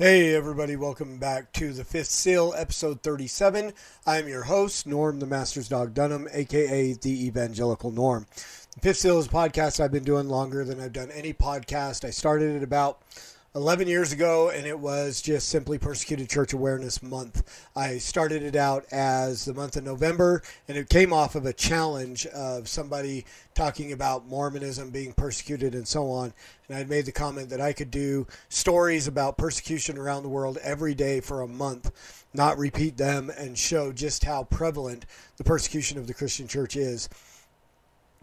Hey, everybody, welcome back to the Fifth Seal, episode 37. I'm your host, Norm the Master's Dog Dunham, aka the Evangelical Norm. The Fifth Seal is a podcast I've been doing longer than I've done any podcast. I started it about 11 years ago, and it was just simply Persecuted Church Awareness Month. I started it out as the month of November, and it came off of a challenge of somebody talking about Mormonism being persecuted and so on. And I'd made the comment that I could do stories about persecution around the world every day for a month, not repeat them, and show just how prevalent the persecution of the Christian church is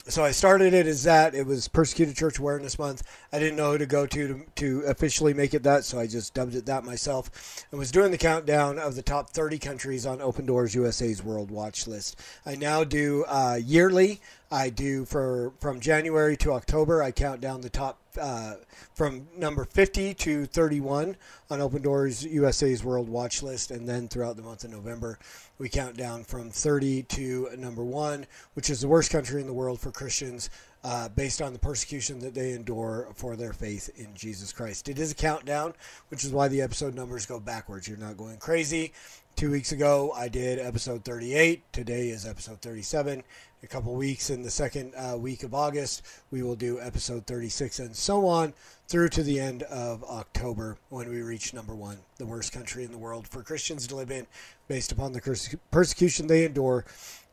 so I started it as that. It was Persecuted Church Awareness Month. I didn't know who to go to, to to officially make it that, so I just dubbed it that myself. And was doing the countdown of the top 30 countries on Open Doors USA's World Watch List. I now do uh, yearly. I do for from January to October. I count down the top uh, from number 50 to 31 on Open Doors USA's World Watch List, and then throughout the month of November, we count down from 30 to number one, which is the worst country in the world for Christians. Uh, based on the persecution that they endure for their faith in Jesus Christ. It is a countdown, which is why the episode numbers go backwards. You're not going crazy. Two weeks ago, I did episode 38. Today is episode 37 a couple weeks in the second uh, week of August. We will do episode 36 and so on through to the end of October when we reach number one, the worst country in the world for Christians to live in based upon the persecution they endure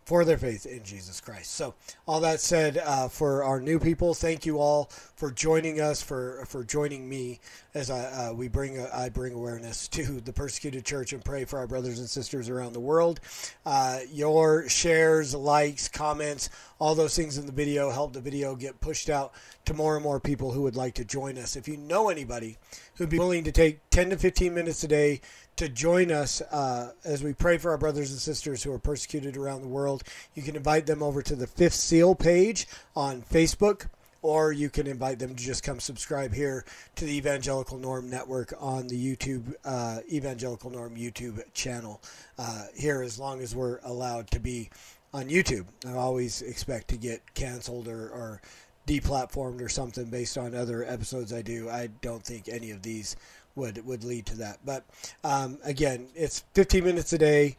for their faith in Jesus Christ. So, all that said, uh, for our new people, thank you all for joining us, for for joining me as I uh, we bring I bring awareness to the persecuted church and pray for our brothers and sisters around the world. Uh, your shares, likes, comments, all those things in the video help the video get pushed out to more and more people who would like to join us. If you know anybody who'd be willing to take 10 to 15 minutes a day to join us uh, as we pray for our brothers and sisters who are persecuted around the world. You can invite them over to the Fifth Seal page on Facebook, or you can invite them to just come subscribe here to the Evangelical Norm Network on the YouTube uh, Evangelical Norm YouTube channel. Uh, here, as long as we're allowed to be on YouTube, I always expect to get canceled or, or deplatformed or something based on other episodes I do. I don't think any of these would would lead to that. But um, again, it's 15 minutes a day,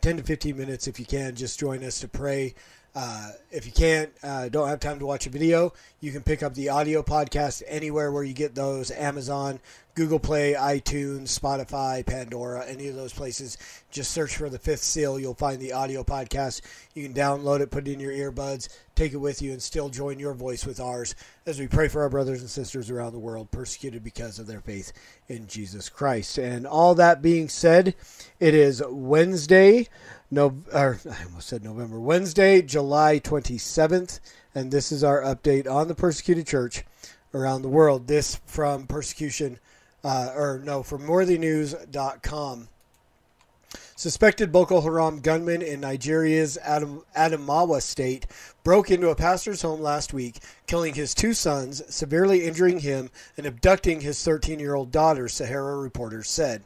10 to 15 minutes if you can. Just join us to pray. Uh, if you can't, uh, don't have time to watch a video, you can pick up the audio podcast anywhere where you get those Amazon, Google Play, iTunes, Spotify, Pandora, any of those places. Just search for the fifth seal. You'll find the audio podcast. You can download it, put it in your earbuds, take it with you, and still join your voice with ours as we pray for our brothers and sisters around the world persecuted because of their faith in Jesus Christ. And all that being said, it is Wednesday, no, or I almost said November, Wednesday, July 27th, and this is our update on the persecuted church around the world. This from persecution uh, or no, from worthynews.com. Suspected Boko Haram gunman in Nigeria's Adam, Adamawa state broke into a pastor's home last week, killing his two sons, severely injuring him, and abducting his 13 year old daughter, Sahara reporters said.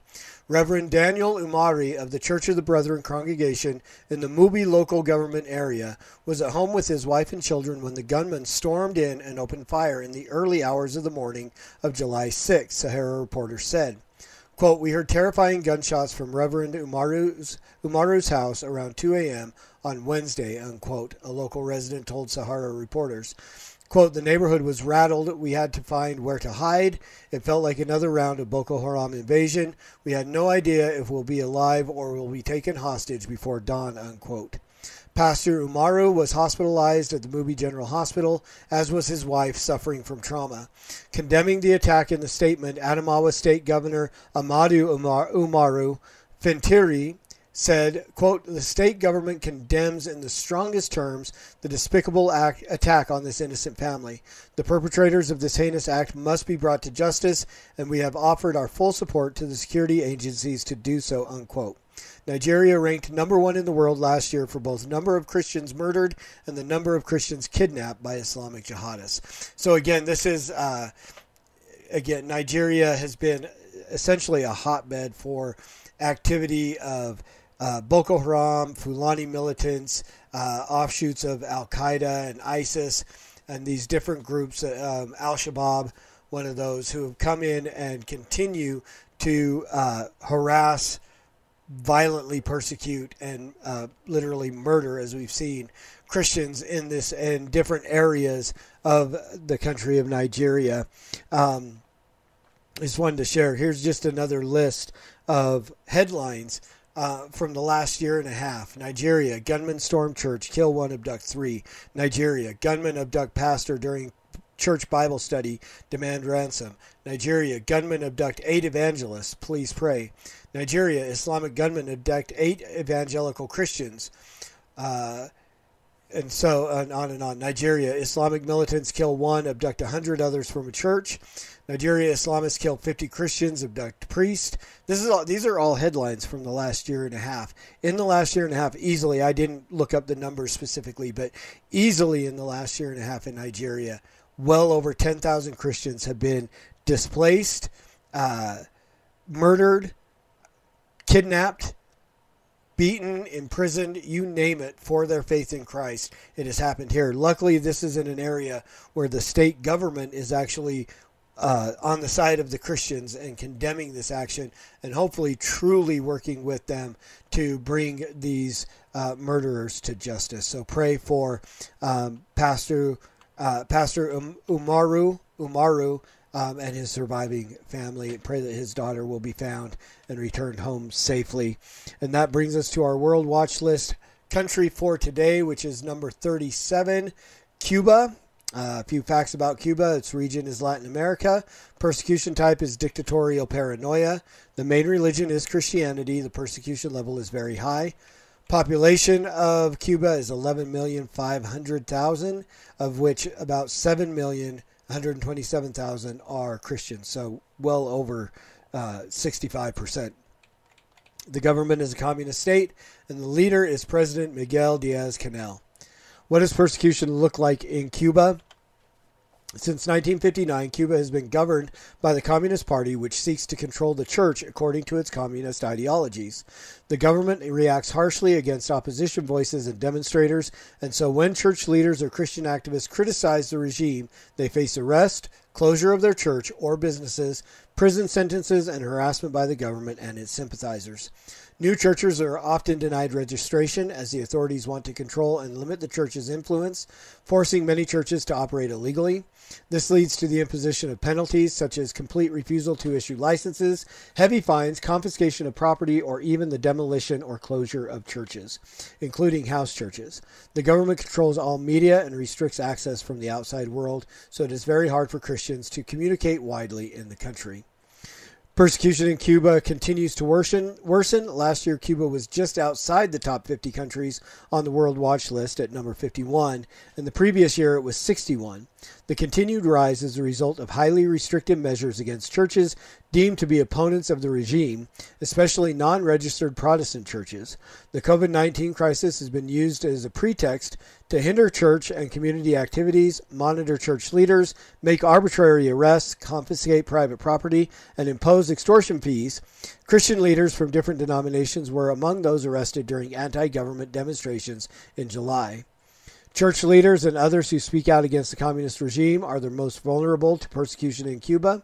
Reverend Daniel Umaru of the Church of the Brethren congregation in the Mubi local government area was at home with his wife and children when the gunmen stormed in and opened fire in the early hours of the morning of July 6, Sahara reporter said. Quote, we heard terrifying gunshots from Reverend Umaru's, Umaru's house around 2 a.m. on Wednesday, unquote, a local resident told Sahara reporters. Quote, the neighborhood was rattled. We had to find where to hide. It felt like another round of Boko Haram invasion. We had no idea if we'll be alive or will be taken hostage before dawn, unquote. Pastor Umaru was hospitalized at the Mubi General Hospital, as was his wife, suffering from trauma. Condemning the attack in the statement, Adamawa State Governor Amadu Umar- Umaru Fintiri said, quote, the state government condemns in the strongest terms the despicable act, attack on this innocent family. The perpetrators of this heinous act must be brought to justice, and we have offered our full support to the security agencies to do so, unquote. Nigeria ranked number one in the world last year for both number of Christians murdered and the number of Christians kidnapped by Islamic jihadists. So again, this is uh, again Nigeria has been essentially a hotbed for activity of uh, Boko Haram, Fulani militants, uh, offshoots of Al Qaeda and ISIS, and these different groups, uh, um, Al Shabaab, one of those, who have come in and continue to uh, harass, violently persecute, and uh, literally murder, as we've seen, Christians in this in different areas of the country of Nigeria. Um, just wanted to share. Here's just another list of headlines uh, from the last year and a half. Nigeria, gunmen storm church, kill one, abduct three. Nigeria, gunmen abduct pastor during church Bible study, demand ransom. Nigeria, gunmen abduct eight evangelists, please pray. Nigeria, Islamic gunmen abduct eight evangelical Christians. Uh, and so and on and on. Nigeria, Islamic militants kill one, abduct 100 others from a church. Nigeria, Islamists kill 50 Christians, abduct priest. This is all, these are all headlines from the last year and a half. In the last year and a half, easily, I didn't look up the numbers specifically, but easily in the last year and a half in Nigeria, well over 10,000 Christians have been displaced, uh, murdered, kidnapped, beaten, imprisoned, you name it, for their faith in Christ. It has happened here. Luckily, this is in an area where the state government is actually uh, on the side of the Christians and condemning this action and hopefully truly working with them to bring these uh, murderers to justice. So pray for um, Pastor uh, Pastor um, Umaru Umaru um, and his surviving family. Pray that his daughter will be found and returned home safely. And that brings us to our World Watch List country for today, which is number 37, Cuba. Uh, a few facts about Cuba. Its region is Latin America. Persecution type is dictatorial paranoia. The main religion is Christianity. The persecution level is very high. Population of Cuba is 11,500,000, of which about 7,127,000 are Christians, so well over uh, 65%. The government is a communist state, and the leader is President Miguel Diaz Canel. What does persecution look like in Cuba? Since 1959, Cuba has been governed by the Communist Party, which seeks to control the church according to its communist ideologies. The government reacts harshly against opposition voices and demonstrators, and so when church leaders or Christian activists criticize the regime, they face arrest, closure of their church or businesses, prison sentences, and harassment by the government and its sympathizers. New churches are often denied registration as the authorities want to control and limit the church's influence, forcing many churches to operate illegally. This leads to the imposition of penalties such as complete refusal to issue licenses, heavy fines, confiscation of property, or even the demolition or closure of churches, including house churches. The government controls all media and restricts access from the outside world, so it is very hard for Christians to communicate widely in the country. Persecution in Cuba continues to worsen. Worsen. Last year, Cuba was just outside the top 50 countries on the World Watch list at number 51, and the previous year it was 61. The continued rise is a result of highly restrictive measures against churches deemed to be opponents of the regime, especially non registered Protestant churches. The COVID 19 crisis has been used as a pretext to hinder church and community activities, monitor church leaders, make arbitrary arrests, confiscate private property, and impose extortion fees. Christian leaders from different denominations were among those arrested during anti government demonstrations in July. Church leaders and others who speak out against the communist regime are the most vulnerable to persecution in Cuba.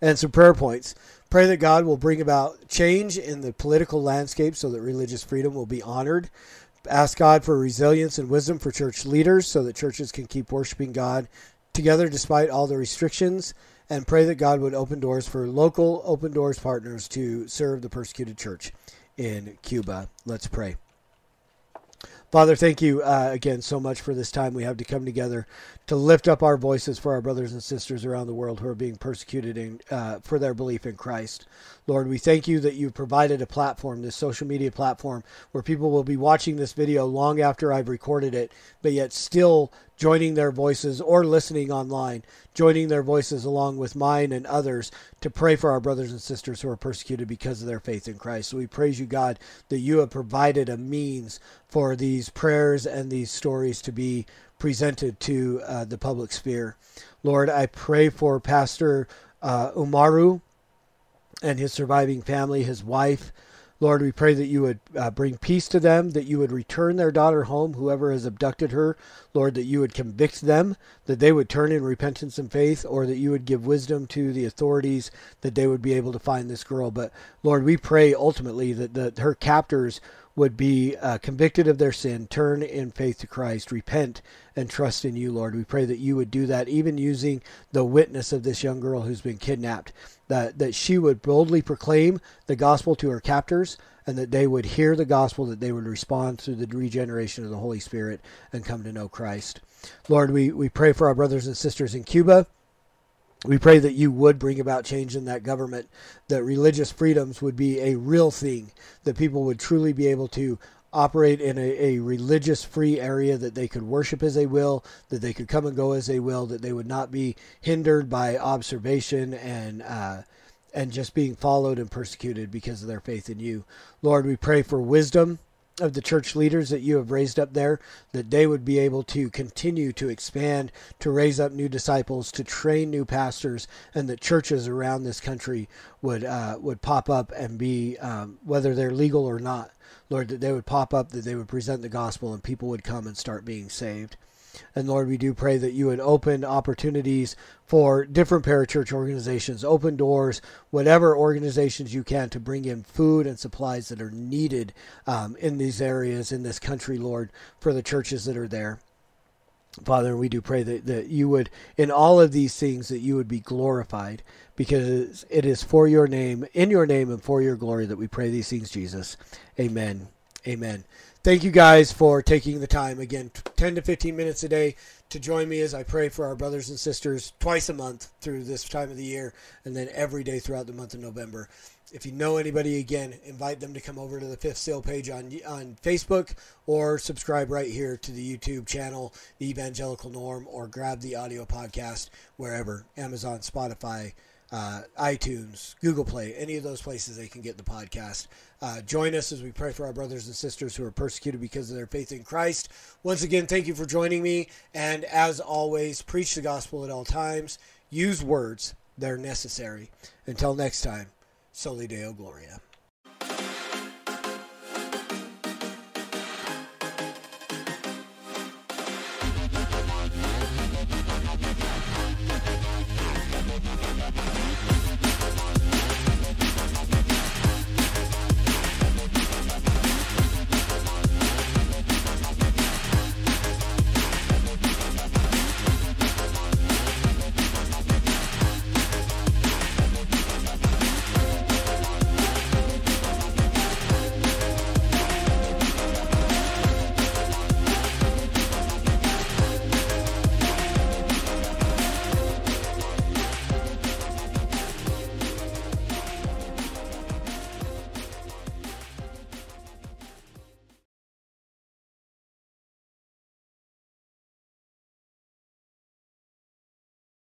And some prayer points. Pray that God will bring about change in the political landscape so that religious freedom will be honored. Ask God for resilience and wisdom for church leaders so that churches can keep worshiping God together despite all the restrictions. And pray that God would open doors for local open doors partners to serve the persecuted church in Cuba. Let's pray. Father, thank you uh, again so much for this time we have to come together to lift up our voices for our brothers and sisters around the world who are being persecuted in, uh, for their belief in Christ. Lord, we thank you that you've provided a platform, this social media platform, where people will be watching this video long after I've recorded it, but yet still joining their voices or listening online, joining their voices along with mine and others to pray for our brothers and sisters who are persecuted because of their faith in Christ. So we praise you, God, that you have provided a means for these prayers and these stories to be presented to uh, the public sphere. Lord, I pray for Pastor uh, Umaru and his surviving family, his wife. Lord, we pray that you would uh, bring peace to them, that you would return their daughter home, whoever has abducted her. Lord, that you would convict them, that they would turn in repentance and faith, or that you would give wisdom to the authorities that they would be able to find this girl. But Lord, we pray ultimately that, that her captors would be uh, convicted of their sin, turn in faith to Christ, repent, and trust in you, Lord. We pray that you would do that, even using the witness of this young girl who's been kidnapped, that, that she would boldly proclaim the gospel to her captors, and that they would hear the gospel, that they would respond through the regeneration of the Holy Spirit and come to know Christ. Lord, we, we pray for our brothers and sisters in Cuba. We pray that you would bring about change in that government, that religious freedoms would be a real thing, that people would truly be able to operate in a, a religious free area, that they could worship as they will, that they could come and go as they will, that they would not be hindered by observation and uh, and just being followed and persecuted because of their faith in you. Lord, we pray for wisdom of the church leaders that you have raised up there, that they would be able to continue to expand, to raise up new disciples, to train new pastors, and that churches around this country would uh, would pop up and be, um, whether they're legal or not, Lord, that they would pop up, that they would present the gospel, and people would come and start being saved. And Lord, we do pray that you would open opportunities for different parachurch organizations, open doors, whatever organizations you can to bring in food and supplies that are needed um, in these areas, in this country, Lord, for the churches that are there. Father, we do pray that, that you would, in all of these things, that you would be glorified because it is for your name, in your name, and for your glory that we pray these things, Jesus. Amen. Amen thank you guys for taking the time again 10 to 15 minutes a day to join me as i pray for our brothers and sisters twice a month through this time of the year and then every day throughout the month of november. If you know anybody again invite them to come over to the fifth seal page on on facebook or subscribe right here to the youtube channel the evangelical norm or grab the audio podcast wherever amazon spotify uh, iTunes, Google Play, any of those places they can get the podcast. Uh, join us as we pray for our brothers and sisters who are persecuted because of their faith in Christ. Once again, thank you for joining me. And as always, preach the gospel at all times. Use words that are necessary. Until next time, Soli Deo Gloria.